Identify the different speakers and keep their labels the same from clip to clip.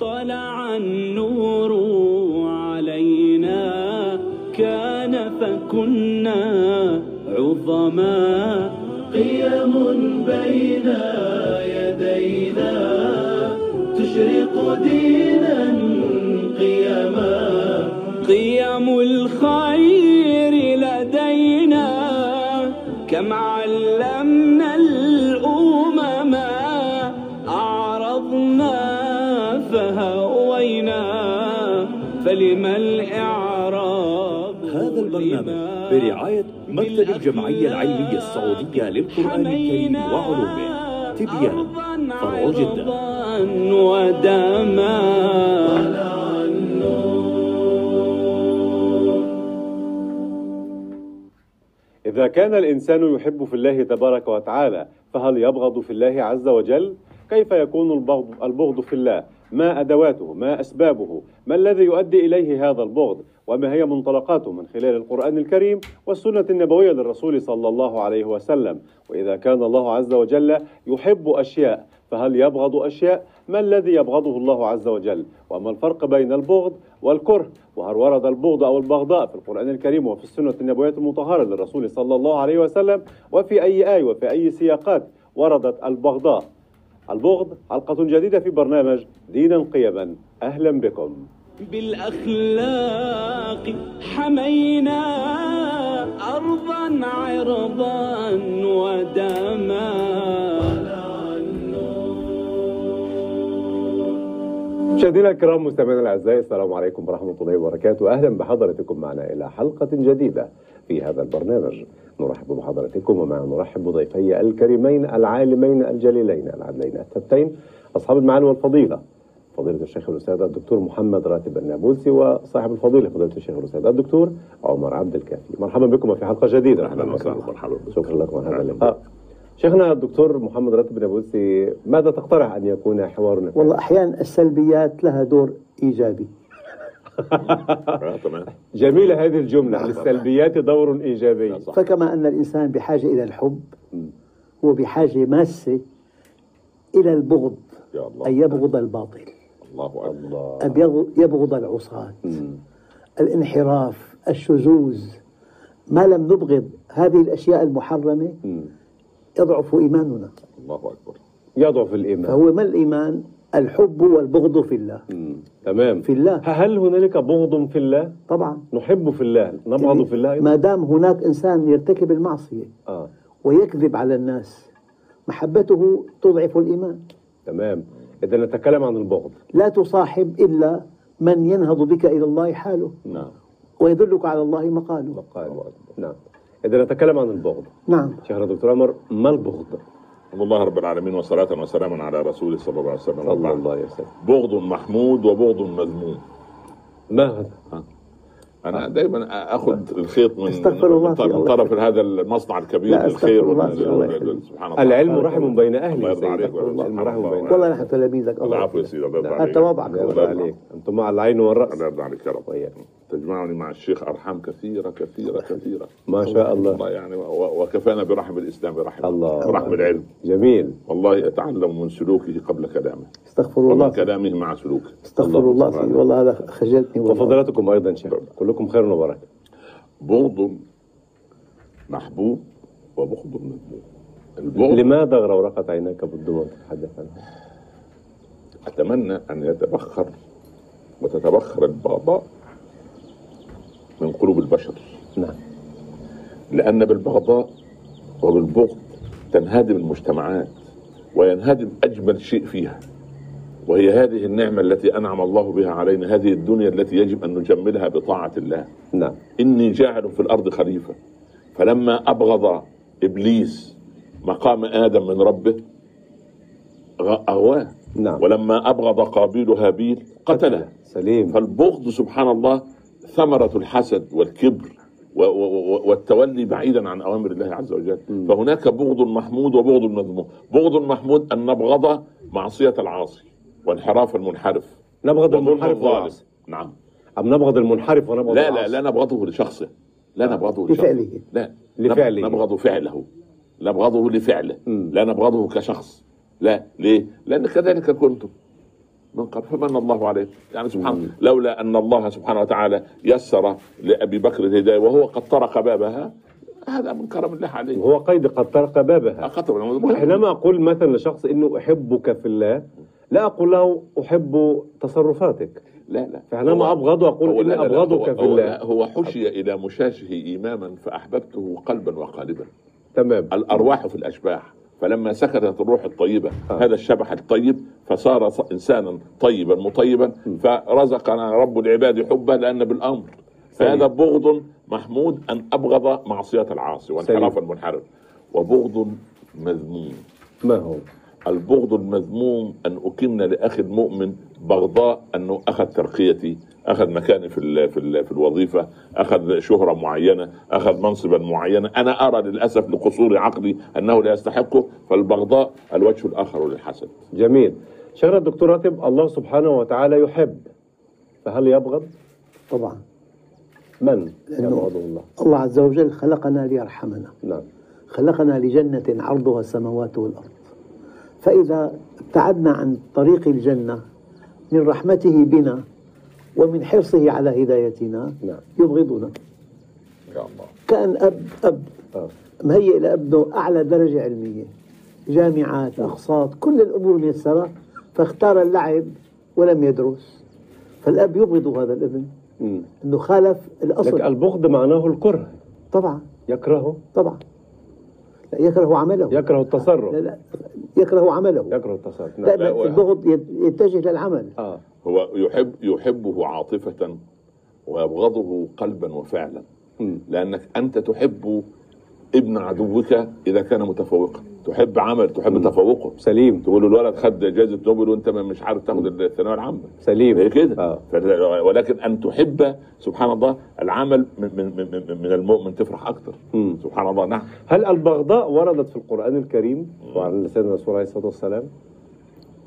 Speaker 1: طلع النور علينا كان فكنا عظما. قيم بين يدينا تشرق دينا قيما قيم
Speaker 2: البرنامج برعاية مكتب الجمعية العلمية السعودية للقرآن الكريم وعلومه تبيان فرع جدة
Speaker 1: ودما
Speaker 3: إذا كان الإنسان يحب في الله تبارك وتعالى فهل يبغض في الله عز وجل؟ كيف يكون البغض, البغض في الله؟ ما أدواته؟ ما أسبابه؟ ما الذي يؤدي إليه هذا البغض؟ وما هي منطلقاته من خلال القرآن الكريم والسنة النبوية للرسول صلى الله عليه وسلم وإذا كان الله عز وجل يحب أشياء فهل يبغض أشياء؟ ما الذي يبغضه الله عز وجل؟ وما الفرق بين البغض والكره؟ وهل ورد البغض أو البغضاء في القرآن الكريم وفي السنة النبوية المطهرة للرسول صلى الله عليه وسلم؟ وفي أي آية وفي أي سياقات وردت البغضاء؟ البغض حلقة جديدة في برنامج دينا قيما أهلا بكم.
Speaker 1: بالأخلاق حمينا أرضا عرضا ودما.
Speaker 3: مشاهدينا الكرام مستمعينا الأعزاء السلام عليكم ورحمة الله وبركاته. أهلا بحضراتكم معنا إلى حلقة جديدة. في هذا البرنامج. نرحب بحضراتكم ومع نرحب بضيفي الكريمين العالمين الجليلين العدلين الثبتين أصحاب المعالي والفضيلة فضيلة الشيخ الأستاذ الدكتور محمد راتب النابلسي وصاحب الفضيلة فضيلة الشيخ الأستاذ الدكتور عمر عبد الكافي. مرحبا بكم في حلقة جديدة.
Speaker 4: أهلا وسهلا. مرحبا.
Speaker 3: شكرا لكم. على هذا
Speaker 4: أهلا.
Speaker 3: اللقاء. شيخنا الدكتور محمد راتب النابلسي ماذا تقترح أن يكون حوارنا؟
Speaker 5: والله أحيانا السلبيات لها دور إيجابي.
Speaker 3: جميلة هذه الجملة. للسلبيات دور إيجابي.
Speaker 5: فكما أن الإنسان بحاجة إلى الحب هو بحاجة ماسة إلى البغض
Speaker 4: يا الله.
Speaker 5: أن يبغض الباطل.
Speaker 4: الله أكبر.
Speaker 5: أن يبغ- يبغض العصاة. الانحراف الشذوذ. ما لم نبغض هذه الأشياء المحرمة يضعف إيماننا.
Speaker 4: الله أكبر.
Speaker 3: يضعف الإيمان.
Speaker 5: فهو ما الإيمان؟ الحب والبغض في الله.
Speaker 3: مم. تمام.
Speaker 5: في الله.
Speaker 3: هل هنالك بغض في الله؟
Speaker 5: طبعا.
Speaker 3: نحب في الله نبغض في الله؟
Speaker 5: ما دام هناك إنسان يرتكب المعصية
Speaker 3: آه.
Speaker 5: ويكذب على الناس محبته تضعف الإيمان.
Speaker 3: تمام. إذا نتكلم عن البغض.
Speaker 5: لا تصاحب إلا من ينهض بك إلى الله حاله.
Speaker 4: نعم.
Speaker 5: ويدلك على الله مقاله.
Speaker 3: قال نعم. إذا نتكلم عن البغض.
Speaker 5: نعم.
Speaker 3: شيخنا دكتور عمر ما البغض؟
Speaker 4: الحمد لله رب العالمين وصلاة وسلاما على رسوله صلى الله عليه وسلم
Speaker 3: صلى. الله عليه وسلم
Speaker 4: بغض محمود وبغض مذموم
Speaker 3: ما هذا
Speaker 4: أنا دايما أخذ الخيط من
Speaker 5: استغفر الله
Speaker 4: من
Speaker 5: الله.
Speaker 4: طرف هذا المصنع الكبير للخير
Speaker 5: الله الله.
Speaker 4: سبحان الله
Speaker 3: العلم رحم بين
Speaker 4: الله
Speaker 3: أهله
Speaker 4: يرضى عليك.
Speaker 3: العلم رحم
Speaker 4: الله.
Speaker 3: بين
Speaker 5: والله. نحن تلاميذك
Speaker 4: الله يعفو يا سيدي الله يرضى عليك.
Speaker 5: تواضعك.
Speaker 4: الله
Speaker 3: الله عليك. أنتم مع العين والرأس.
Speaker 4: الله يرضى عليك يا رب.
Speaker 3: وإياك.
Speaker 4: تجمعني مع الشيخ أرحام كثيره كثيره كثيره
Speaker 3: ما شاء الله
Speaker 4: الله. يعني وكفانا برحم الإسلام برحم
Speaker 3: الله.
Speaker 4: برحم العلم.
Speaker 3: جميل.
Speaker 4: والله أتعلم من سلوكه قبل كلامه.
Speaker 5: استغفر الله.
Speaker 4: كلامه مع سلوكه.
Speaker 5: استغفر
Speaker 3: الله
Speaker 5: الله والله هذا خجلتني. والله.
Speaker 3: وفضيلتكم أيضا شيخ. كلكم خير وبركة.
Speaker 4: بغض محبوب وبغض مذموم. البغض
Speaker 3: لماذا غرورقت عيناك بالدموع تتحدث عنها؟
Speaker 4: أتمنى أن يتبخر وتتبخر البغضاء من قلوب البشر.
Speaker 3: نعم.
Speaker 4: لأن بالبغضاء وبالبغض تنهدم المجتمعات وينهدم أجمل شيء فيها. وهي هذه النعمة التي أنعم الله بها علينا هذه الدنيا التي يجب أن نجملها بطاعة الله.
Speaker 3: نعم.
Speaker 4: إني جاعل في الأرض خليفة. فلما أبغض إبليس مقام آدم من ربه أغواه.
Speaker 3: نعم.
Speaker 4: ولما أبغض قابيل هابيل قتله.
Speaker 3: سليم.
Speaker 4: فالبغض سبحان الله ثمرة الحسد والكبر والتولي بعيدا عن أوامر الله عز وجل. فهناك بغض محمود وبغض مذموم. بغض محمود أن نبغض معصية العاصي. وانحراف المنحرف.
Speaker 3: نبغض المنحرف
Speaker 4: الظالم.
Speaker 3: والعاصي
Speaker 4: نعم.
Speaker 3: أم نبغض المنحرف ونبغض
Speaker 4: لا لا؟ لا نبغضه لشخصه. لا نبغضه لشخصه.
Speaker 5: لفعله.
Speaker 4: لا.
Speaker 3: لفعله.
Speaker 4: نبغض فعله. نبغضه لفعله. لا نبغضه كشخص. لا. ليه؟ لأن كذلك كنتم. من قبل. فمن الله عليه. يعني سبحان الله لولا أن الله سبحانه وتعالى يسر لأبي بكر الهداية وهو قد طرق بابها هذا من كرم الله عليه.
Speaker 3: وهو قيد قد طرق بابها. حينما أقول مثلا لشخص إنه أحبك في الله. لا أقول له أحب تصرفاتك.
Speaker 4: لا لا. لا لا لا،
Speaker 3: أبغضك
Speaker 4: هو-
Speaker 3: في الله.
Speaker 4: هو حشي إلى مشاشه ايماما فأحببته قلبا وقالبا.
Speaker 3: تمام.
Speaker 4: الأرواح في الأشباح. فلما سكتت الروح الطيبة
Speaker 3: آه.
Speaker 4: هذا الشبح الطيب فصار انسانا طيبا مطيبا فرزقنا رب العباد حبه لأن بالأمر. فهذا بغض محمود أن أبغض معصية العاصي وانحراف المنحرف. وبغض مذموم.
Speaker 3: ما هو؟
Speaker 4: البغض المذموم أن اكن لاخي المؤمن بغضاء أنه أخذ ترقيتي أخذ مكاني في ال في, ال في الوظيفة أخذ شهرة معينة أخذ منصبا معينا أنا أرى للأسف لقصور عقلي أنه لا يستحقه فالبغضاء الوجه الآخر للحسد.
Speaker 3: جميل. شيخنا الدكتور راتب. الله سبحانه وتعالى يحب. فهل يبغض؟
Speaker 5: طبعا.
Speaker 3: من يبغضه الله؟
Speaker 5: الله عز وجل خلقنا ليرحمنا.
Speaker 3: نعم.
Speaker 5: خلقنا لجنة عرضها السماوات والأرض. فإذا ابتعدنا عن طريق الجنة من رحمته بنا ومن حرصه على هدايتنا
Speaker 3: نعم.
Speaker 5: يبغضنا.
Speaker 4: يا الله.
Speaker 5: كأن أب أب
Speaker 3: آه.
Speaker 5: مهيئ لابنه أعلى درجة علمية. جامعات أقساط كل الأمور ميسرة فاختار اللعب ولم يدرس. فالأب يبغض هذا الابن.
Speaker 3: مم.
Speaker 5: أنه خالف
Speaker 3: لك
Speaker 5: الأصل
Speaker 3: البغض معناه الكره.
Speaker 5: طبعا.
Speaker 3: يكرهه.
Speaker 5: طبعا. لا يكره عمله.
Speaker 3: يكره التصرف.
Speaker 5: لا لا. يكره عمله.
Speaker 3: يكره التصرف نعم.
Speaker 5: البغض يت- يتجه للعمل
Speaker 3: آه.
Speaker 4: هو يحب يحبه عاطفة ويبغضه قلبا وفعلا.
Speaker 3: مم.
Speaker 4: لأنك أنت تحب ابن عدوك إذا كان متفوقا. تحب عمل تحب تفوقه.
Speaker 3: سليم.
Speaker 4: تقول له الولد خد جائزه نوبل وانت ما- مش عارف تاخد الثانويه العامه
Speaker 3: سليم.
Speaker 4: هي كده.
Speaker 3: آه.
Speaker 4: ولكن أن تحب سبحان الله العمل من, من, من, من- من المؤمن تفرح
Speaker 3: أكثر.
Speaker 4: سبحان الله نعم.
Speaker 3: هل البغضاء وردت في القرآن الكريم وعن لسان الرسول عليه الصلاة والسلام؟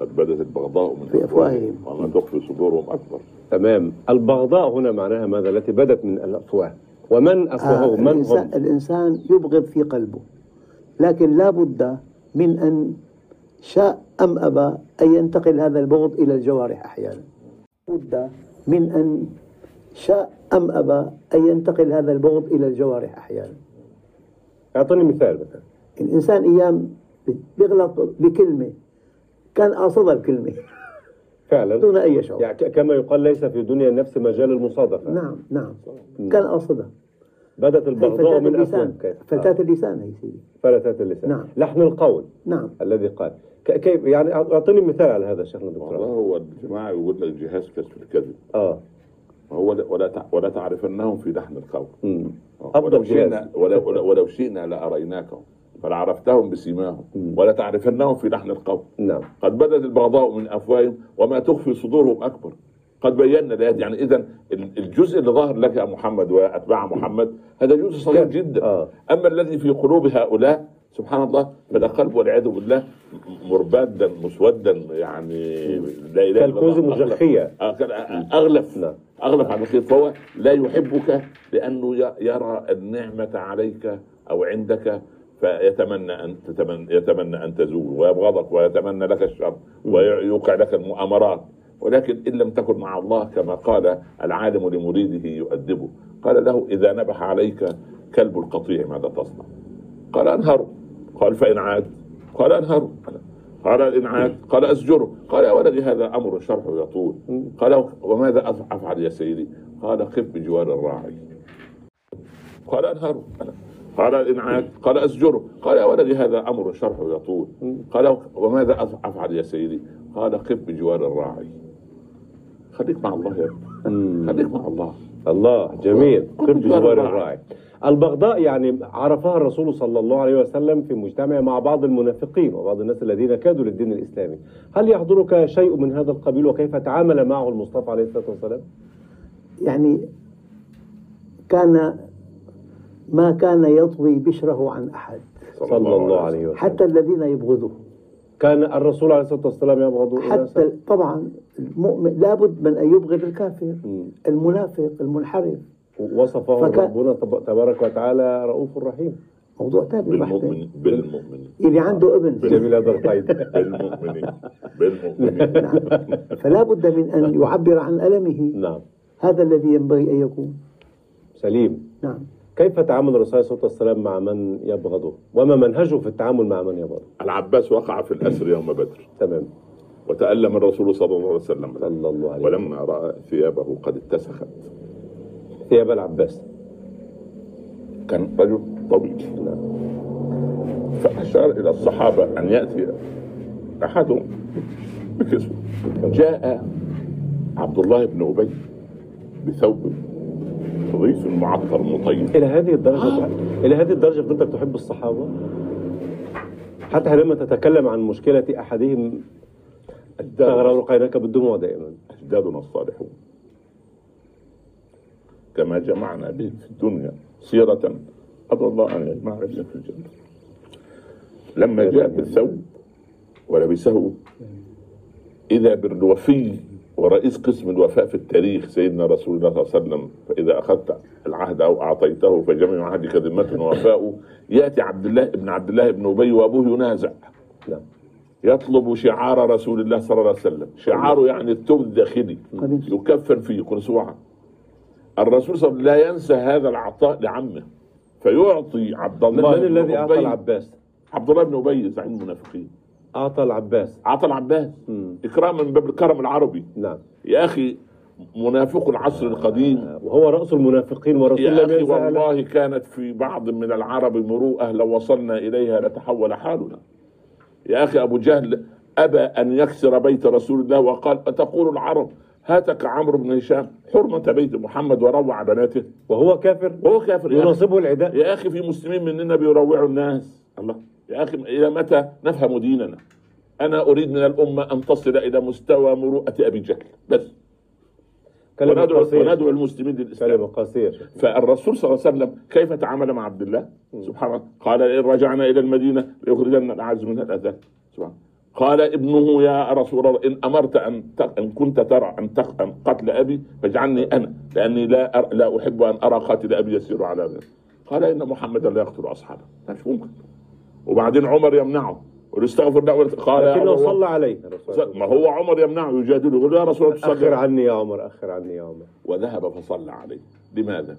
Speaker 4: قد بدت البغضاء من
Speaker 5: في أفواههم.
Speaker 4: وما تخفي صدورهم أكبر.
Speaker 3: تمام. البغضاء هنا معناها ماذا؟ التي بدت من الأفواه. ومن أفواهه
Speaker 5: آه
Speaker 3: من
Speaker 5: الإنسان,
Speaker 3: هم
Speaker 5: الإنسان يبغض في قلبه. لكن لا بد من أن شاء أم أبى أن ينتقل هذا البغض إلى الجوارح أحيانا. بد من أن شاء أم أبى أن ينتقل هذا البغض إلى الجوارح أحيانا.
Speaker 3: أعطني مثال مثلا.
Speaker 5: الإنسان أيام بيغلط بكلمة كان قاصد الكلمة
Speaker 3: فعلا.
Speaker 5: دون أي شعور.
Speaker 3: يعني كما يقال ليس في دنيا النفس مجال المصادفة
Speaker 5: نعم نعم. كان قاصدها
Speaker 3: بدت البغضاء من
Speaker 5: اللسان؟ فتاة
Speaker 3: آه.
Speaker 5: اللسان هي سيدي.
Speaker 3: فلتات اللسان.
Speaker 5: نعم.
Speaker 3: لحن القول.
Speaker 5: نعم.
Speaker 3: الذي قال. كيف يعني أعطني مثال على هذا شيخنا
Speaker 4: والله
Speaker 3: الدكتور
Speaker 4: هو الجماعه يقول لك جهاز كشف الكذب.
Speaker 3: آه.
Speaker 4: وهو لا- ولا ولا تعرفنهم في لحن القول.
Speaker 3: مم.
Speaker 4: ولو شئنا ولو, ولو, شئنا لأريناكهم. فلعرفتهم بسيماهم. ولا تعرفنهم في لحن القول.
Speaker 3: نعم.
Speaker 4: قد بدت البغضاء من أفواههم وما تخفي صدورهم أكبر. قد بينا الايات يعني اذا الجزء اللي ظهر لك يا محمد وأتباع محمد هذا جزء صغير؟ جدا
Speaker 3: آه.
Speaker 4: أما الذي في قلوب هؤلاء سبحان الله فده قلب والعياذ بالله مربادا مسودا يعني لا إله
Speaker 3: إلا
Speaker 4: الله. أغلف- آه، أغلف
Speaker 3: نعم.
Speaker 4: أغلف على الخير فهو لا يحبك لأنه يرى النعمة عليك أو عندك فيتمنى أن تتمنى يتمنى أن تزول ويبغضك ويتمنى لك الشر ويوقع لك المؤامرات ولكن إن لم تكن مع الله كما قال العالم لمريده يؤدبه. قال له إذا نبح عليك كلب القطيع ماذا تصنع؟ قال أنهره. قال فإن عاد. قال أنهره. قال إن عاد. قال اسجره قال يا ولدي هذا أمر شرحه يطول. قال وماذا أفعل يا سيدي؟ قال قف بجوار الراعي. قال أنهره. قال إن عاد. قال اسجره قال يا ولدي هذا أمر شرحه يطول. قال وماذا أفعل يا سيدي؟ قال قف بجوار الراعي. خليك مع الله يا ابني خليك مع الله.
Speaker 3: الله جميل.
Speaker 4: كل جوار
Speaker 3: الراعي. البغضاء يعني عرفها الرسول صلى الله عليه وسلم في مجتمع مع بعض المنافقين وبعض الناس الذين كادوا للدين الإسلامي. هل يحضرك شيء من هذا القبيل وكيف تعامل معه المصطفى عليه الصلاة والسلام؟
Speaker 5: يعني كان ما كان يطوي بشره عن أحد.
Speaker 3: صلى الله عليه وسلم.
Speaker 5: حتى الذين يبغضوه
Speaker 3: كان الرسول عليه الصلاة والسلام يبغض
Speaker 5: حتى طبعا المؤمن لابد من أن يبغض الكافر. المنافق المنحرف.
Speaker 3: وصفه
Speaker 5: فكان-
Speaker 3: ربنا تب- تبارك وتعالى رؤوف رحيم.
Speaker 5: موضوع ثاني
Speaker 4: بالمؤمن
Speaker 5: بالمؤمن. اللي عنده ابن.
Speaker 3: جميل هذا القيد.
Speaker 4: بالمؤمنين بالمؤمنين
Speaker 5: نعم. فلا بد من أن يعبر عن ألمه.
Speaker 3: نعم.
Speaker 5: هذا الذي ينبغي أن يكون.
Speaker 3: سليم.
Speaker 5: نعم.
Speaker 3: كيف تعامل الرسول عليه الصلاة والسلام مع من يبغضه؟ وما منهجه في التعامل مع من يبغضه؟
Speaker 4: العباس وقع في الأسر يوم بدر.
Speaker 3: تمام.
Speaker 4: وتألم الرسول صلى الله عليه وسلم.
Speaker 3: صلى الله عليه وسلم
Speaker 4: ولما رأى ثيابه قد اتسخت.
Speaker 3: ثياب العباس.
Speaker 4: كان رجل طويل. فأشار إلى الصحابة أن يأتي أحدهم بكسوة جاء عبد الله بن أبي بثوب. ريف معطر مطيب.
Speaker 3: إلى هذه الدرجة
Speaker 4: آه.
Speaker 3: إلى هذه الدرجة فضلتك تحب الصحابة؟ حتى حينما تتكلم عن مشكلة أحدهم تغرر قينك بالدموع دائما.
Speaker 4: أجدادنا الصالحون. كما جمعنا به في الدنيا سيرة أدعو الله أن يجمعنا بهم في الجنة. لما جاء بالثوب ولبسه إذا بالوفي ورئيس قسم الوفاء في التاريخ سيدنا رسول الله صلى الله عليه وسلم فإذا أخذت العهد أو أعطيته فجميع عهدك ذمة ووفاء يأتي عبد الله ابن عبد الله بن أبي وأبوه ينازع يطلب شعار رسول الله صلى الله عليه وسلم شعاره يعني الثوب الداخلي. يكفن فيه كنسوعة الرسول صلى الله عليه وسلم لا ينسى هذا العطاء لعمه فيعطي عبد الله
Speaker 3: من
Speaker 4: بن
Speaker 3: الذي أعطى
Speaker 4: أبي-
Speaker 3: العباس؟
Speaker 4: عبد الله بن أبي زعيم المنافقين
Speaker 3: أعطى العباس.
Speaker 4: عطى العباس.
Speaker 3: مم.
Speaker 4: اكراما من باب الكرم العربي.
Speaker 3: نعم.
Speaker 4: يا أخي منافق العصر القديم.
Speaker 3: وهو رأس المنافقين ورسول
Speaker 4: يا
Speaker 3: له.
Speaker 4: والله كانت في بعض من العرب مروءه لو وصلنا إليها لتحول حالنا. يا أخي أبو جهل أبى أن يكسر بيت رسول الله وقال أتقول العرب هاتك عمرو بن هشام حرمة بيت محمد وروع بناته.
Speaker 3: وهو كافر؟
Speaker 4: وهو كافر أخي.
Speaker 3: يناصبه العداء؟
Speaker 4: يا أخي في مسلمين مننا بيروعوا الناس. الله. يا أخي إلى متى نفهم ديننا؟ أنا أريد من الأمة أن تصل إلى مستوى مروءة أبي جهل بس. وندعو, وندعو المسلمين للإسلام.
Speaker 3: كلمة قصير.
Speaker 4: فالرسول صلى الله عليه وسلم كيف تعامل مع عبد الله؟ سبحان الله. قال إن رجعنا إلى المدينة ليخرجن الأعز منها الاذل سبحان. قال ابنه يا رسول الله إن أمرت أن إن كنت ترى أن تق- أن قتل أبي فاجعلني أنا لأني لا أر... لا أحب أن أرى قاتل أبي يسير على ذلك. قال إن محمدا لا يقتل أصحابه. مش ممكن. وبعدين عمر يمنعه. ويستغفر له قال يا
Speaker 3: لكنه صلى عليه
Speaker 4: ما هو عمر يمنعه يجادله. يقول يا رسول الله تصلي
Speaker 3: عني يا عمر أخر عني يا عمر.
Speaker 4: وذهب فصلى عليه. لماذا؟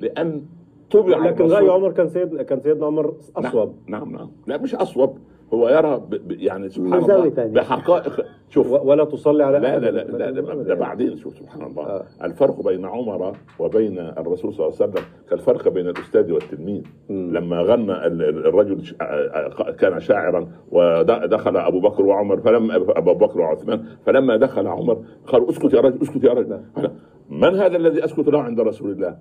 Speaker 4: لأن تبع
Speaker 3: لكن رأي عمر كان سيد كان سيدنا عمر أصوب.
Speaker 4: نعم نعم, نعم. لا مش أصوب. هو يرى ب... ب... يعني سبحان الله
Speaker 5: تانية.
Speaker 4: بحقائق شوف
Speaker 3: ولا تصلي على
Speaker 4: لا لا لا لا, لا, ده بعدين شوف سبحان الله
Speaker 3: آه.
Speaker 4: الفرق بين عمر وبين الرسول صلى الله عليه وسلم كالفرق بين الأستاذ والتلميذ. لما غنى ال- ال- الرجل ش- آه، كان شاعرا ودخل أبو بكر وعمر فلما أبو بكر وعثمان فلما دخل عمر قال اسكت يا رجل اسكت يا رجل قال من هذا الذي أسكت له عند رسول الله؟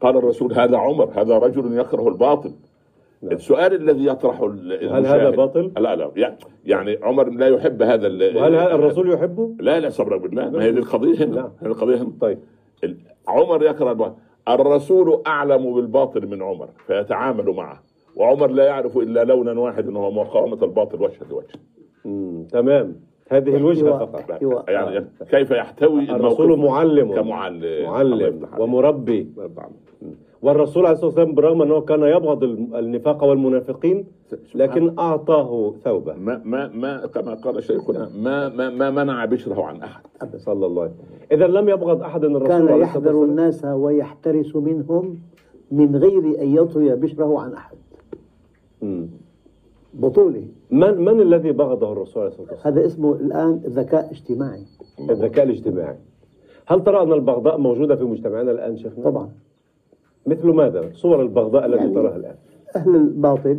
Speaker 4: قال الرسول هذا عمر هذا رجل يكره الباطل
Speaker 3: نعم.
Speaker 4: السؤال الذي يطرحه
Speaker 3: هل هذا باطل؟
Speaker 4: لا لا. يعني- عمر لا يحب هذا
Speaker 3: هذا الرسول يحبه؟
Speaker 4: لا لا صبرا بالله. ما هي دي القضية هنا.
Speaker 3: نعم.
Speaker 4: هي القضية هنا.
Speaker 3: طيب.
Speaker 4: عمر يكره الباطل الرسول أعلم بالباطل من عمر فيتعامل معه. وعمر لا يعرف إلا لونا واحدا وهو مقاومة الباطل وجها لوجه.
Speaker 3: تمام. هذه الوجهة
Speaker 5: أيوه
Speaker 3: فقط.
Speaker 4: يعني كيف يحتوي
Speaker 3: الرسول معلم.
Speaker 4: كمعلم.
Speaker 3: معلم. ومربي. والرسول عليه الصلاة والسلام برغم أنه كان يبغض النفاق والمنافقين لكن أعطاه ثوبه.
Speaker 4: ما ما ما كما قال شيخنا ما ما ما منع بشره عن أحد.
Speaker 3: صلى الله عليه وسلم. إذا لم يبغض أحد الرسول
Speaker 5: كان يحذر. الناس ويحترس منهم من غير أن يطوي بشره عن أحد.
Speaker 3: مم.
Speaker 5: بطولة.
Speaker 3: من من الذي بغضه الرسول عليه الصلاة والسلام؟
Speaker 5: هذا اسمه الآن ذكاء اجتماعي
Speaker 3: الذكاء الاجتماعي. هل ترى أن البغضاء موجودة في مجتمعنا الآن شيخنا؟
Speaker 5: طبعا.
Speaker 3: مثل ماذا؟ صور البغضاء التي
Speaker 5: يعني-
Speaker 3: تراها الآن.
Speaker 5: أهل الباطل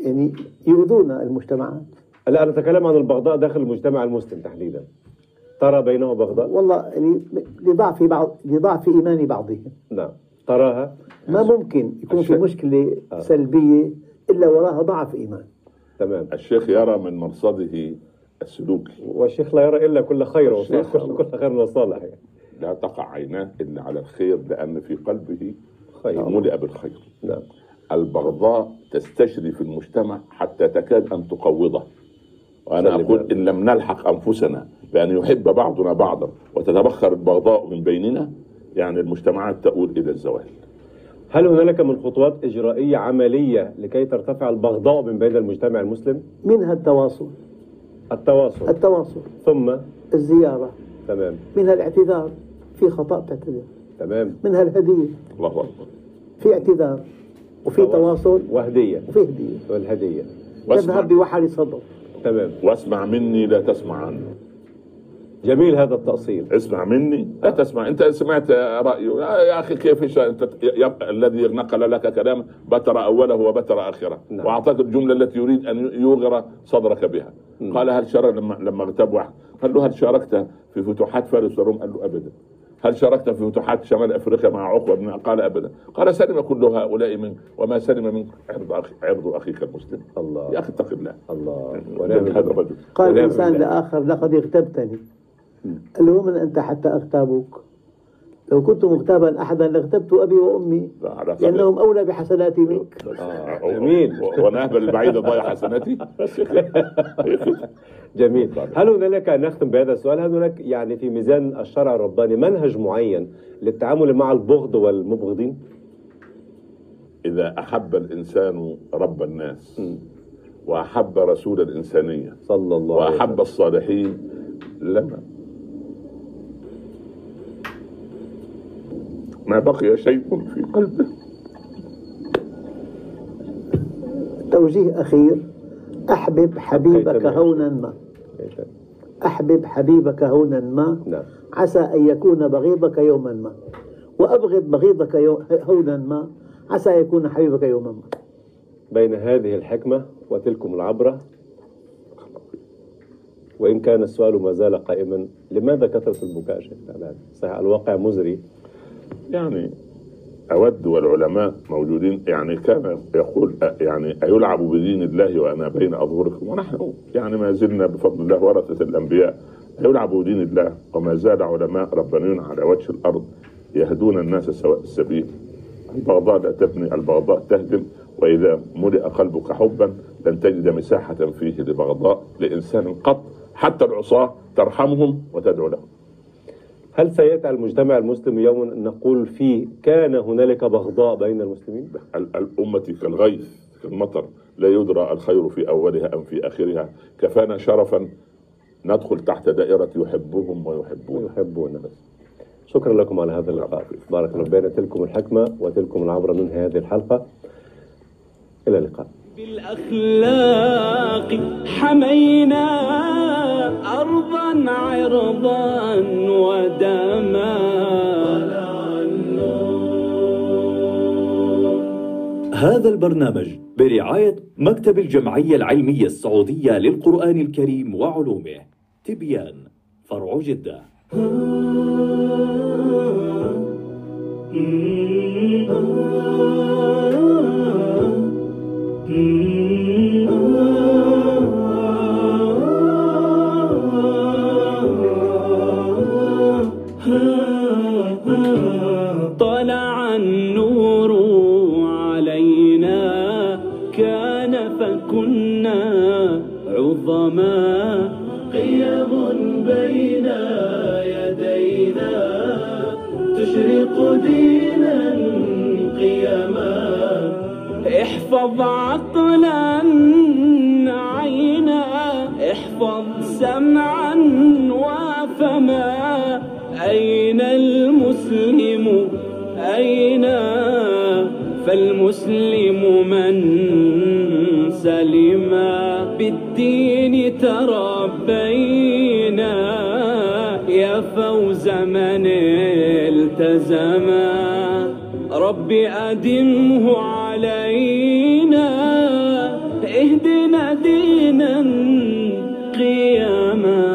Speaker 5: يعني يؤذون المجتمعات.
Speaker 3: لا أنا أتكلم عن البغضاء داخل المجتمع المسلم تحديدا. ترى بينه بغضاء؟
Speaker 5: والله يعني لضعف بعض لضعف إيمان بعضهم.
Speaker 3: نعم. تراها؟
Speaker 5: ما ممكن يكون في
Speaker 4: الشيء-
Speaker 5: مشكلة سلبية إلا وراها ضعف إيمان.
Speaker 3: تمام.
Speaker 4: الشيخ يرى من مرصده السلوكي
Speaker 3: والشيخ لا يرى إلا كل خير
Speaker 4: الشيخ
Speaker 3: وصالح كل خير وصالح يعني.
Speaker 4: لا تقع عيناه إلا على الخير لأن في قلبه
Speaker 3: خير
Speaker 4: ملئ بالخير.
Speaker 3: نعم.
Speaker 4: البغضاء تستشري في المجتمع حتى تكاد أن تقوضه. أقول
Speaker 3: بالك.
Speaker 4: إن لم نلحق أنفسنا بأن يحب بعضنا بعضا وتتبخر البغضاء من بيننا يعني المجتمعات تؤول إلى الزوال.
Speaker 3: هل هنالك من خطوات إجرائية عملية لكي ترتفع البغضاء من بين المجتمع المسلم؟
Speaker 5: منها التواصل.
Speaker 3: التواصل.
Speaker 5: التواصل.
Speaker 3: ثم؟
Speaker 5: الزيارة.
Speaker 3: تمام.
Speaker 5: منها الاعتذار في خطأ تعتذر
Speaker 3: تمام؟
Speaker 5: منها الهدية.
Speaker 4: الله أكبر.
Speaker 5: في اعتذار وفي تواصل
Speaker 3: وهدية.
Speaker 5: وفي هدية.
Speaker 3: والهدية.
Speaker 4: واسمع.
Speaker 5: تذهب بوحر صدر.
Speaker 3: تمام.
Speaker 4: واسمع مني لا تسمع عنه.
Speaker 3: جميل هذا التأصيل.
Speaker 4: اسمع مني لا تسمع. أنت سمعت رايه يا أخي كيف إيش انت يبقى الذي نقل لك كلام بتر أوله وبتر آخره.
Speaker 3: نعم.
Speaker 4: واعطاك الجملة التي يريد أن يوغر صدرك بها. قال هل شارك لما لما اغتاب واحد. قال له هل شاركت في فتوحات فارس والروم قال له ابدا. هل شاركت في فتوحات شمال أفريقيا مع عقبة بن قال أبدا. قال سلم كل هؤلاء من وما سلم من عرض أخي عرض أخيك المسلم.
Speaker 3: الله.
Speaker 4: يا أخي اتق الله.
Speaker 3: الله.
Speaker 4: ونعم هذا الرجل.
Speaker 5: قال
Speaker 3: بالله.
Speaker 5: لآخر لقد اغتبتني. قال له من أنت حتى أغتابك لو كنت مغتابا أحدا لاغتبت أبي وأمي لأنهم أولى بحسناتي منك.
Speaker 3: آه، جميل.
Speaker 4: ونهبل البعيد ضايع حسناتي.
Speaker 3: جميل. هل هنالك نختم بهذا السؤال هل هناك يعني في ميزان الشرع الرباني منهج معين للتعامل مع البغض والمبغضين؟
Speaker 4: إذا أحب الإنسان رب الناس وأحب رسول الإنسانية
Speaker 3: صلى الله عليه
Speaker 4: وأحب الصالحين لما ما بقي شيء في قلبه.
Speaker 5: توجيه أخير. أحبب حبيبك. هونا ما. أحبب حبيبك هونا ما.
Speaker 3: نعم.
Speaker 5: عسى أن يكون بغيضك يوما ما. وأبغض بغيضك هونا ما. عسى يكون حبيبك يوما ما.
Speaker 3: بين هذه الحكمة وتلكم العبرة وإن كان السؤال ما زال قائما لماذا كثرة البكاء شيخنا؟ صحيح الواقع مزري.
Speaker 4: يعني أود والعلماء موجودين يعني كان يقول يعني أيلعب بدين الله وأنا بين أظهركم ونحن يعني ما زلنا بفضل الله ورثة الأنبياء يلعب بدين الله؟ وما زال علماء ربانيون على وجه الأرض يهدون الناس سواء السبيل. البغضاء لا تبني البغضاء تهدم وإذا ملئ قلبك حبا لن تجد مساحة فيه لبغضاء لإنسان قط حتى العصاة ترحمهم وتدعو لهم.
Speaker 3: هل سيأتي على المجتمع المسلم يوم أن نقول فيه كان هنالك بغضاء بين المسلمين؟
Speaker 4: ال- الأمة كالغيث كالمطر لا يدرى الخير في أولها أم في آخرها. كفانا شرفا ندخل تحت دائرة يحبهم ويحبون.
Speaker 3: يحبون. شكرا لكم على هذا اللقاء. بارك الله بين تلكم الحكمة وتلكم العبرة من هذه الحلقة. إلى اللقاء.
Speaker 1: بالأخلاق حمينا أرضا عرضا
Speaker 2: هذا البرنامج برعاية مكتب الجمعية العلمية السعودية للقرآن الكريم وعلومه تبيان فرع جدة.
Speaker 1: طلع النور دينا قيما احفظ عقلا عينا. احفظ سمعا وفما أين المسلم؟ أين؟ فالمسلم من سلم. بالدين تربينا يا فوز من التزما رب أدمه علينا. اهدنا دينا قياما